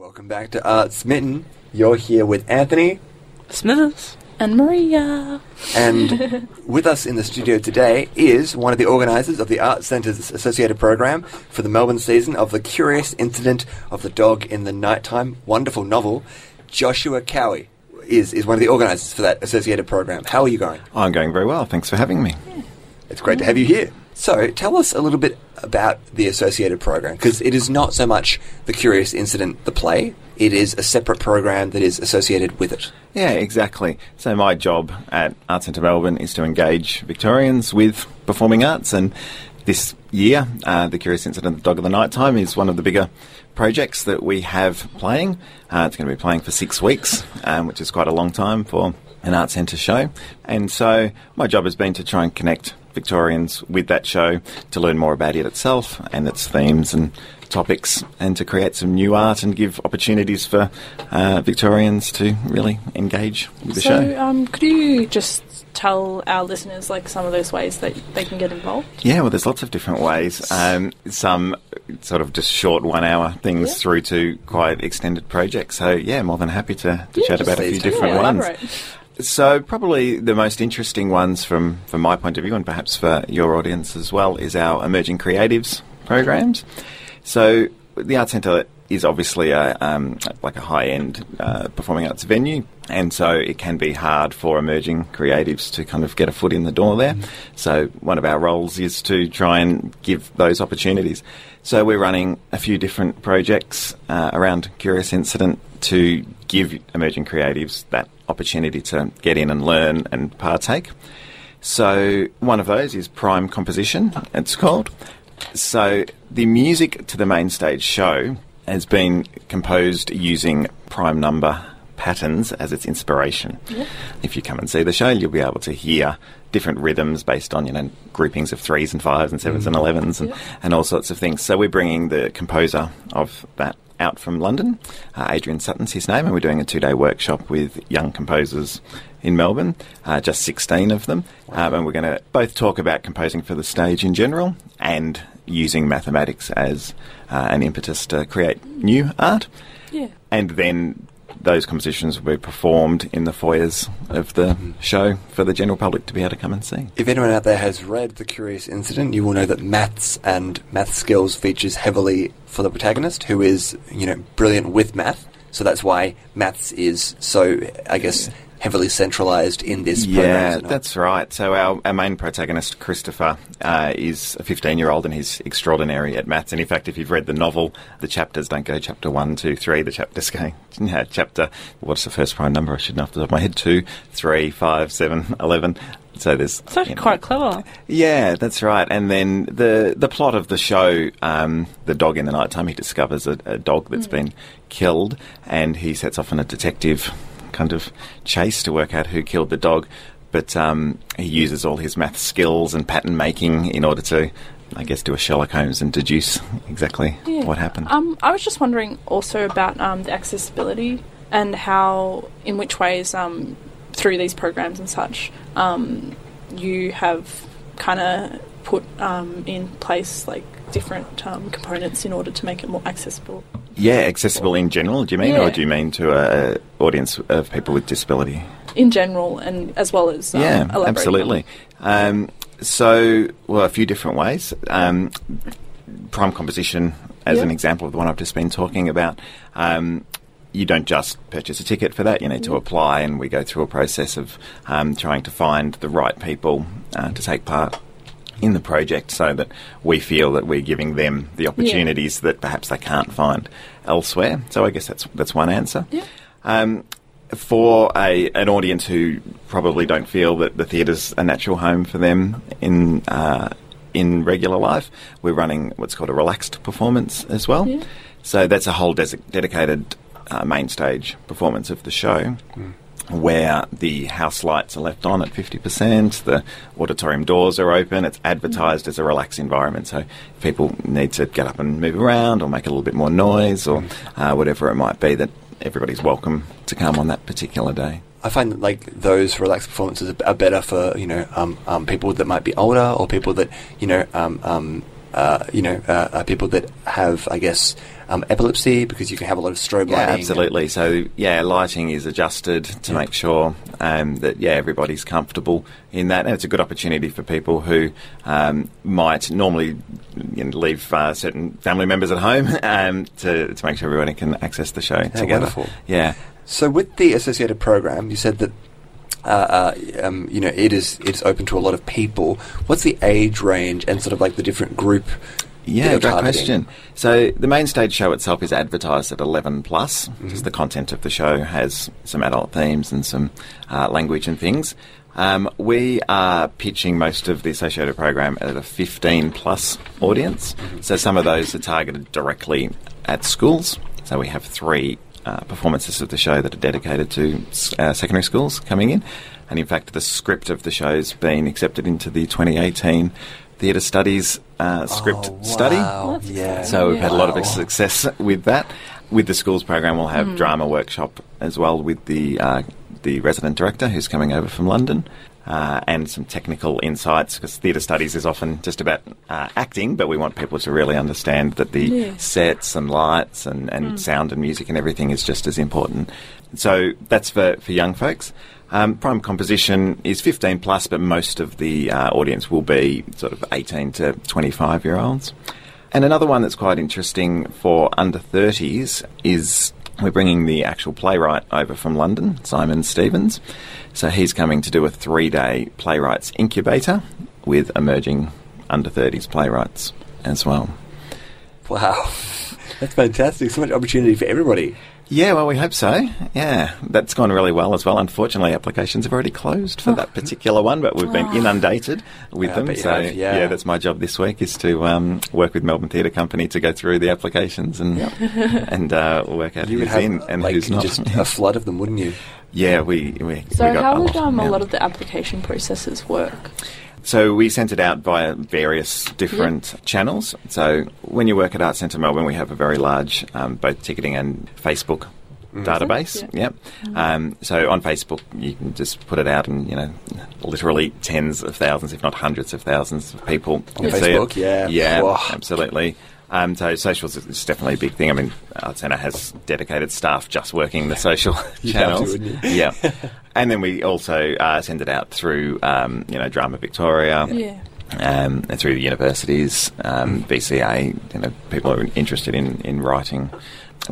Welcome back to Art Smitten. You're here with Anthony, Smithers. And Maria. and with us in the studio today is one of the organisers of the Art Centre's associated program for the Melbourne season of The Curious Incident of the Dog in the Nighttime wonderful novel. Joshua Cowie is, is one of the organisers for that associated program. How are you going? I'm going very well. Thanks for having me. It's great to have you here. So, tell us a little bit about the associated program because it is not so much the Curious Incident, the play. It is a separate program that is associated with it. Yeah, exactly. So my job at Arts Centre Melbourne is to engage Victorians with performing arts, and this year, uh, the Curious Incident the Dog of the Nighttime is one of the bigger projects that we have playing. Uh, it's going to be playing for six weeks, um, which is quite a long time for an Arts Centre show. And so my job has been to try and connect Victorians with that show to learn more about it itself and its themes and topics and to create some new art and give opportunities for uh, Victorians to really engage with the so, show. um, could you just tell our listeners like some of those ways that they can get involved? Yeah, well, there's lots of different ways. Um, some sort of just short one hour things Yeah. through to quite extended projects. So, yeah, more than happy to, to Yeah, chat about a few different ones. So, probably the most interesting ones from, from my point of view, and perhaps for your audience as well, is our Emerging Creatives programs. So, the Art Centre is obviously a, um, like a high end uh, performing arts venue, and so it can be hard for emerging creatives to kind of get a foot in the door there. So, one of our roles is to try and give those opportunities. So, we're running a few different projects uh, around Curious Incident to give emerging creatives that opportunity to get in and learn and partake. So, one of those is Prime Composition, it's called. So, the music to the main stage show has been composed using prime number patterns as its inspiration. If you come and see the show, you'll be able to hear different rhythms based on, you know, groupings of threes and fives and sevens and mm. elevens and, and all sorts of things. So, we're bringing the composer of that out from London. Uh, Adrian Sutton's his name, and we're doing a two day workshop with young composers in Melbourne, uh, just 16 of them. Um, and we're going to both talk about composing for the stage in general and using mathematics as uh, an impetus to create new art. Yeah. And then those compositions will be performed in the foyers of the show for the general public to be able to come and see. If anyone out there has read The Curious Incident, you will know that maths and math skills features heavily for the protagonist, who is, you know, brilliant with math. So that's why maths is so, I guess, heavily centralised in this program. Yeah, is that's right. So our, our main protagonist, Christopher, uh, is a 15-year-old and he's extraordinary at maths. And in fact, if you've read the novel, the chapters don't go chapter one, two, three. The chapters go yeah, chapter. What's the first prime number? I should know off the top of my head. Two, three, five, seven, eleven. So there's It's actually you know, quite clever. yeah, that's right. And then the the plot of the show, um, the dog in the night time, he discovers a, a dog that's been killed, and he sets off on a detective kind of chase to work out who killed the dog. But um, he uses all his math skills and pattern making in order to, I guess, do a Sherlock Holmes and deduce exactly Yeah. what happened. Um, I was just wondering also about um, the accessibility and how, in which ways, um, through these programs and such, um, you have kind of put um, in place like different um, components in order to make it more accessible. Yeah, accessible in general. Do you mean, or do you mean to a audience of people with disability? in general and as well as um, yeah, absolutely. Um, so, well, a few different ways. Um, prime composition, as Yeah. an example of the one I've just been talking about. Um, you don't just purchase a ticket for that. You need to apply, and we go through a process of um, trying to find the right people uh, to take part in the project, so that we feel that we're giving them the opportunities that perhaps they can't find elsewhere. So, I guess that's that's one answer. Yeah. Um, for a an audience who probably don't feel that the theatre's a natural home for them in uh, in regular life, we're running what's called a relaxed performance as well. Yeah. So that's a whole des- dedicated uh, main stage performance of the show. Where the house lights are left on at 50%, the auditorium doors are open, it's advertised as a relaxed environment. So people need to get up and move around or make a little bit more noise or uh, whatever it might be, that everybody's welcome to come on that particular day. I find that like those relaxed performances are, better for you know um, um, people that might be older or people that you know um, um, uh, you know uh, uh, people that have I guess um, epilepsy because you can have a lot of strobe Yeah, lighting. absolutely. So, yeah, lighting is adjusted to Yeah. make sure um, that yeah everybody's comfortable in that, and it's a good opportunity for people who um, might normally you know, leave uh, certain family members at home um, to to make sure everybody can access the show together. wonderful. Yeah. So with the associated program, you said that uh, uh, um, you know it is it's open to a lot of people. What's the age range and sort of like the different group? Yeah, great targeting? question. So the main stage show itself is advertised at 11 plus, because the content of the show has some adult themes and some uh, language and things. Um, we are pitching most of the associated program at a 15 plus audience. So some of those are targeted directly at schools. So we have three uh, performances of the show that are dedicated to uh, secondary schools coming in. And in fact, the script of the show's been accepted into the 2018 Theatre Studies uh, script Oh, study. wow. That's Yeah. So we've had a lot of success with that. With the schools program, we'll have drama workshop as well with the uh, the resident director who's coming over from London, uh, and some technical insights because theatre studies is often just about uh, acting, but we want people to really understand that the Yeah. sets and lights and, and sound and music and everything is just as important. So that's for, for young folks. Um, prime composition is 15 plus, but most of the uh, audience will be sort of 18 to 25 year olds. And another one that's quite interesting for under 30s is we're bringing the actual playwright over from London, Simon Stephens. So he's coming to do a three day playwrights incubator with emerging under 30s playwrights as well. Wow, that's fantastic. So much opportunity for everybody. Yeah, well, we hope so. Yeah, that's gone really well as well. Unfortunately, applications have already closed for that particular one, but we've been inundated with Yeah, them. So, have, yeah. that's my job this week is to um, work with Melbourne Theatre Company to go through the applications and and uh, work out You who's have in and like who's not. just a flood of them, wouldn't you? yeah, we we. So we got how a lot, um, yeah. a lot of the application processes work? So we sent it out via various different channels. So when you work at Art Centre Melbourne, we have a very large um, both ticketing and Facebook database. Yeah. Yep. Um, so on Facebook, you can just put it out, and you know, literally tens of thousands, if not hundreds of thousands of people On see Facebook, it. yeah. yeah, Whoa. absolutely. Um, so socials is definitely a big thing. I mean, Art Centre has dedicated staff just working the social You'd have to, channels. wouldn't you? yeah, and then we also uh, send it out through um, you know Drama Victoria Yeah. um, and through the universities, um, VCA. You know, people are interested in, in writing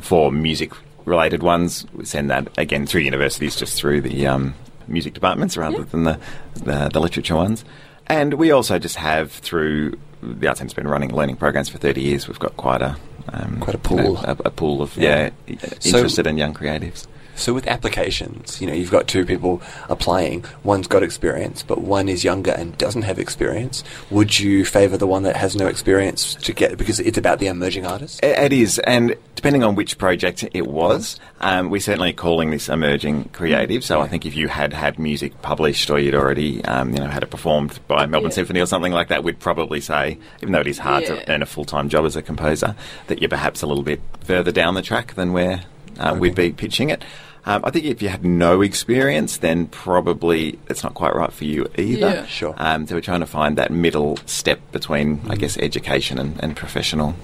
for music related ones. We send that again through universities, just through the um, music departments rather Yeah. than the, the the literature ones. And we also just have through the Arts Centre's been running learning programs for thirty years. We've got quite a um, Quite a you know, pool. a, a pool of Yeah. yeah, So- interested and young creatives. So with applications, you know, you've got two people applying. One's got experience, but one is younger and doesn't have experience. Would you favour the one that has no experience to get because it's about the emerging artist? It it is, and depending on which project it was, um, we're certainly calling this emerging creative. So I think if you had had music published or you'd already, um, you know, had it performed by Melbourne Yeah. Symphony or something like that, we'd probably say, even though it is hard Yeah. to earn a full time job as a composer, that you're perhaps a little bit further down the track than where uh, we'd be pitching it. Um, I think if you had no experience, then probably it's not quite right for you either. Yeah. Sure. Um, so we're trying to find that middle step between, I guess, education and, and professional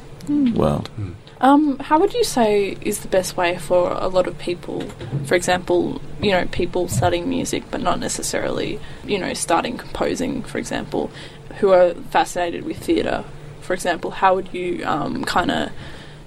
world. Um, how would you say is the best way for a lot of people, for example, you know, people studying music but not necessarily, you know, starting composing, for example, who are fascinated with theatre, for example, how would you um, kind of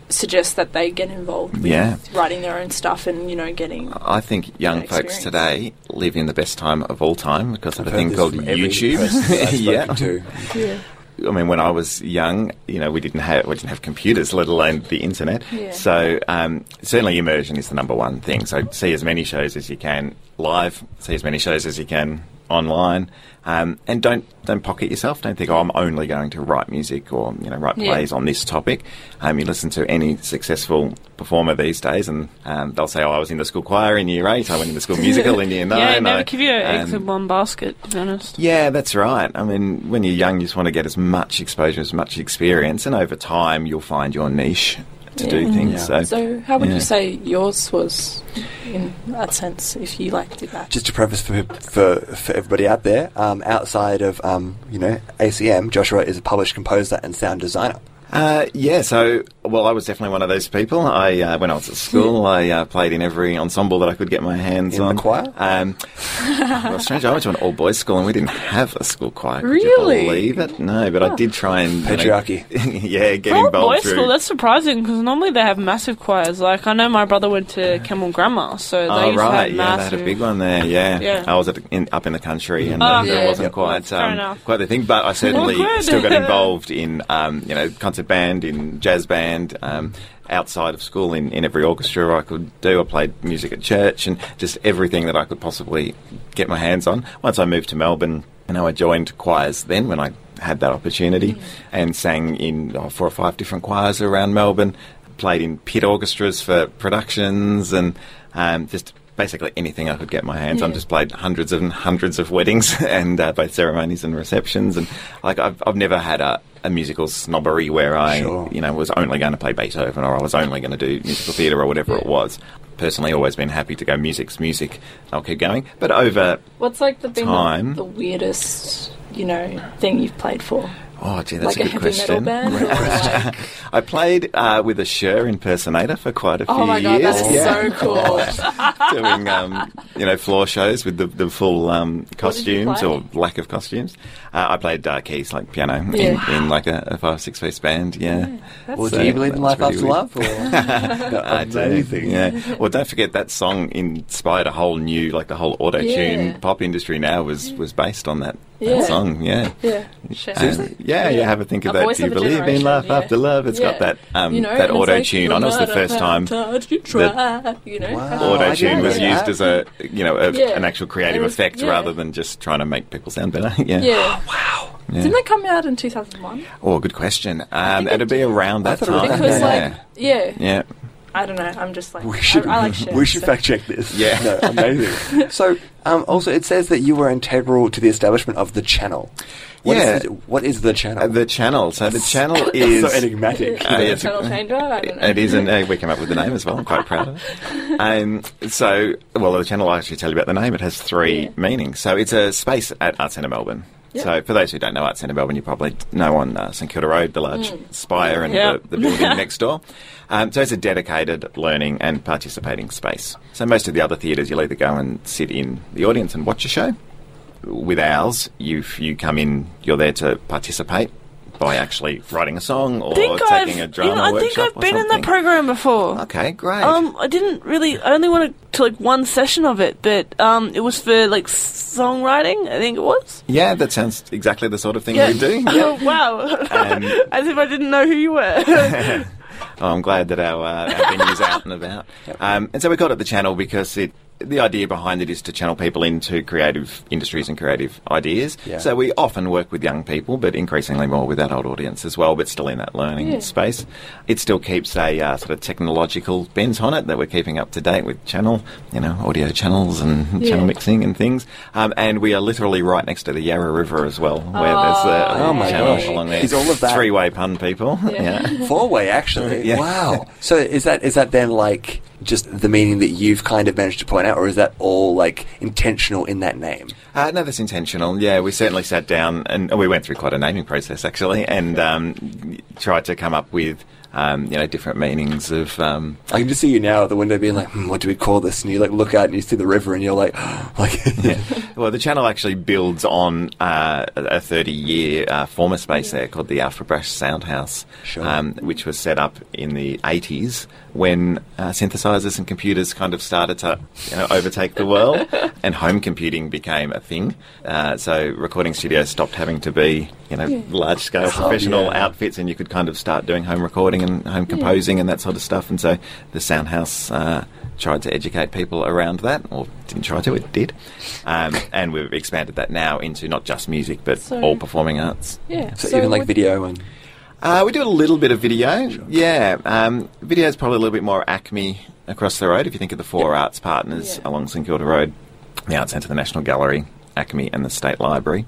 suggest that they get involved with Yeah. writing their own stuff and, you know, getting. I think young folks experience. today live in the best time of all time because of I've a thing called YouTube. person that I've yeah. to. Yeah. I mean, when I was young, you know, we didn't have we didn't have computers, let alone the internet. Yeah. So um, certainly, immersion is the number one thing. So see as many shows as you can live, see as many shows as you can online, um, and don't don't pocket yourself. Don't think, oh, I'm only going to write music or you know write Yeah. plays on this topic. Um, you listen to any successful performer these days, and um, they'll say, oh, I was in the school choir in year eight. I went in the school musical in year nine. yeah, never I- give you eggs in one basket, to be honest. yeah, that's right. I mean, when you're young, you just want to get as much exposure, as much experience, and over time, you'll find your niche to do things. Yeah. So, So, how would yeah. you say yours was in that sense, if you like did that? Just to preface for, for, for everybody out there, um, outside of um, you know ACM, Joshua is a published composer and sound designer. Uh, yeah, so well, I was definitely one of those people. I uh, when I was at school, I uh, played in every ensemble that I could get my hands In the on. choir? Um, well, strange. I went to an all boys school and we didn't have a school choir. Could Really? you believe it? No, but I did try and you know, Patriarchy. yeah, get For a involved boys' through. school, that's surprising because normally they have massive choirs. Like I know my brother went to Kemmel Grammar, so they Oh used to right, have yeah, massive. they had a big one there. Yeah, Yeah. I was at, in, up in the country, and Oh, uh, yeah. it wasn't Yep. quite um, quite the thing. But I certainly still got involved in um, you know concert band, in jazz band. Um, outside of school, in, in every orchestra I could do, I played music at church, and just everything that I could possibly get my hands on. Once I moved to Melbourne, you know, I joined choirs then when I had that opportunity, and sang in oh, four or five different choirs around Melbourne. Played in pit orchestras for productions, and um, just basically anything I could get my hands on. Yeah. Just played hundreds and hundreds of weddings and uh, both ceremonies and receptions, and like I've, I've never had a, a musical snobbery where I, Sure. you know, was only going to play Beethoven or I was only going to do musical theatre or whatever it was. Personally, always been happy to go music's music. I'll keep going, but over What's like the been Time. the, the weirdest, you know, thing you've played for? Oh, gee, that's like a a, good heavy question. metal band? Or like, I played uh, with a Cher impersonator for quite a few years. oh my god, years. that is Yeah. so cool. doing um, you know floor shows with the, the full um, costumes or lack of costumes. Uh, I played uh, keys like piano Yeah. in, in like a, a five six piece band. Yeah, That's Well, So do you believe in life after love? Or? No, I do. amazing. Yeah. Well, don't forget that song inspired a whole new, like the whole auto tune Yeah. pop industry now was was based on that, Yeah. that song. Yeah. yeah. And, yeah, yeah. Have a think of A that. Do you believe in love yeah. after love? It's got that um, You know, that and it's auto like, tune on. It was the first time how hard you try, you know. Wow. kind Oh, of- auto tune was know used that. as a you know a, Yeah. an actual creative was- effect yeah. rather than just trying to make people sound better. yeah. Yeah. Wow. Yeah. Didn't that come out in 2001? Oh, good question. Um, think it it'd be around that thought it was time. Because, Yeah. like, yeah, yeah. I don't know. I'm just like, We should, I, I like shit. we should so- fact check this. Yeah. No, amazing. so, um, also, it says that you were integral to the establishment of the channel. What is Yeah. the, what is the channel? Uh, the channel. So the channel is so enigmatic. Yeah. Uh, yeah, it's Channel changer? I don't know. It is, and uh, we came up with the name as well. I'm quite proud of it. Um, so, well, the channel, I'll actually tell you about the name. It has three Yeah. meanings. So, it's a space at Arts Centre Melbourne. Yeah. So, for those who don't know Arts Centre Melbourne, you probably know on uh, St Kilda Road, the large Mm. spire and Yeah. the, the building next door. Um, so, it's a dedicated learning and participating space. So, most of the other theatres, you'll either go and sit in the audience and watch a show. With ours, you you come in, you're there to participate by actually writing a song or taking I've, a you drama know, I think I've been in that program before. Okay, great. Um, I didn't really. I only went to like one session of it, but um, it was for like songwriting. I think it was. yeah, that sounds exactly the sort of thing Yeah. we do. Oh wow! Um, As if I didn't know who you were. Oh, I'm glad that our, uh, our venue's out and about. Um, and so we called it the channel because it, the idea behind it is to channel people into creative industries and creative ideas. Yeah. So we often work with young people, but increasingly more with adult audience as well, but still in that learning Yeah. space. It still keeps a uh, sort of technological bent on it that we're keeping up to date with channel, you know, audio channels and Yeah. channel mixing and things. Um, and we are literally right next to the Yarra River as well, where Oh, there's a, Oh my channel gosh. along there. Is all of that- Three-way pun, people. Yeah. yeah. Four way, actually. Yeah. Wow. So is that is that then like just the meaning that you've kind of managed to point out, or is that all like intentional in that name? Uh, no, that's intentional. Yeah, we certainly sat down and we went through quite a naming process actually, and um, tried to come up with um, you know different meanings of. Um, I can just see you now at the window being like, hmm, "What do we call this?" And you like look out and you see the river, and you're like, "Like, yeah. Well, the channel actually builds on uh, a 30-year uh, former space there called the Alfred Brash Sound House, Sure. um, which was set up in the 80s when uh, synthesizers and computers kind of started to you know, overtake the world, and home computing became a thing. Uh, so recording studios stopped having to be you know large-scale professional yeah. outfits, and you could kind of start doing home recording and home composing and that sort of stuff. And so the Sound House. Uh, tried to educate people around that, or didn't try to, it did. Um, and we've expanded that now into not just music, but So- all performing arts. Yeah. so, even like video and Uh, we do a little bit of video. Yeah. Um, video is probably a little bit more ACMI across the road. If you think of the four arts partners Yeah. along St Kilda Road, the Arts Centre, the National Gallery, ACMI, and the State Library.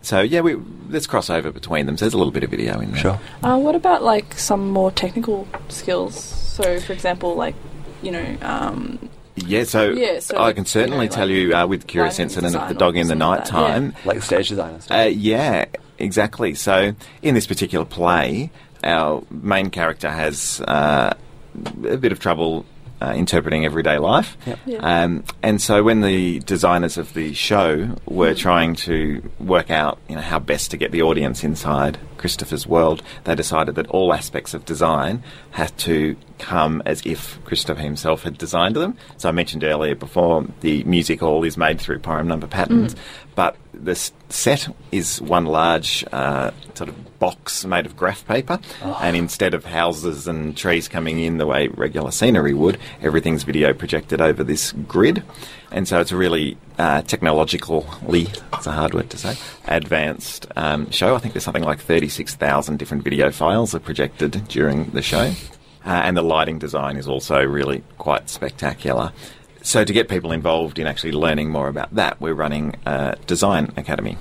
So, yeah, we, there's crossover between them. So there's a little bit of video in there. sure. Uh, what about like some more technical skills? So, for example, like you know, um, Yeah, so, Yeah, so, I can you certainly know, tell you uh, with Curious lighting Incident of the Dog in the something like Night that, yeah. Time. Like stage design and stuff. Uh, yeah, exactly. So in this particular play, our main character has uh, a bit of trouble uh, interpreting everyday life. Yep. Yeah. Um, and so when the designers of the show were trying to work out, you know, how best to get the audience inside Christopher's world, they decided that all aspects of design had to come as if Christopher himself had designed them. So I mentioned earlier before the music all is made through prime number patterns, but the set is one large uh, sort of box made of graph paper, and instead of houses and trees coming in the way regular scenery would, everything's video projected over this grid. And so it's a really uh, technologically, it's a hard word to say, advanced um, show. I think there's something like 36,000 different video files are projected during the show. Uh, and the lighting design is also really quite spectacular. So, to get people involved in actually learning more about that, we're running a Design Academy.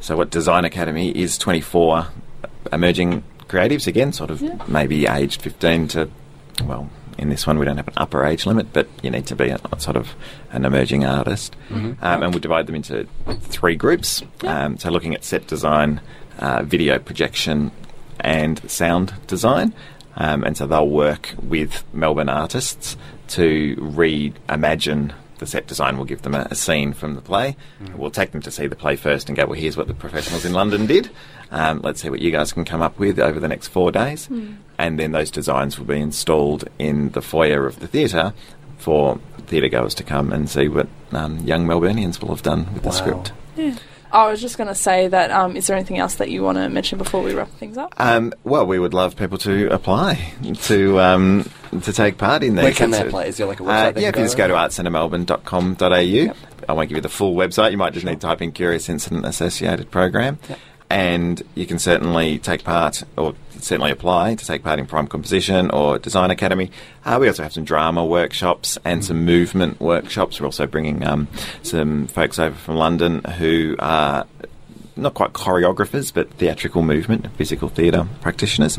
So, what Design Academy is 24 emerging creatives, again, sort of Yeah. maybe aged 15 to, well, in this one we don't have an upper age limit, but you need to be a, sort of an emerging artist. Um, and we divide them into three groups. Yeah. Um, so, looking at set design, uh, video projection, and sound design. Um, and so they'll work with Melbourne artists to reimagine the set design. We'll give them a, a scene from the play. We'll take them to see the play first and go, well, here's what the professionals in London did. Um, let's see what you guys can come up with over the next four days. And then those designs will be installed in the foyer of the theatre for theatre goers to come and see what um, young Melburnians will have done with the Wow. script. I was just going to say that. Um, is there anything else that you want to mention before we wrap things up? Um, well, we would love people to apply to um, to take part in these. Where can they It's apply? Is there like a Uh, website? they yeah, if can you just go to artcentermelbourne.com.au. I won't give you the full website. You might just need to type in Curious Incident Associated Program. Yep. And you can certainly take part, or certainly apply to take part in Prime Composition or Design Academy. Uh, we also have some drama workshops and some movement workshops. We're also bringing um, some folks over from London who are not quite choreographers, but theatrical movement, physical theatre practitioners.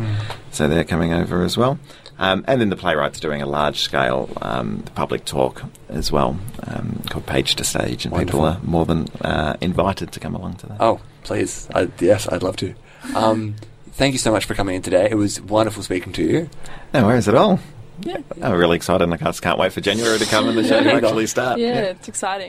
So they're coming over as well. Um, and then the playwright's doing a large scale um, public talk as well um, called Page to Stage, and people are more than uh, invited to come along to that. Oh, please. I, yes, I'd love to. Um, thank you so much for coming in today. It was wonderful speaking to you. No worries at all. Yeah. I'm really excited, and I just can't wait for January to come and the show to actually start. Yeah, it's exciting.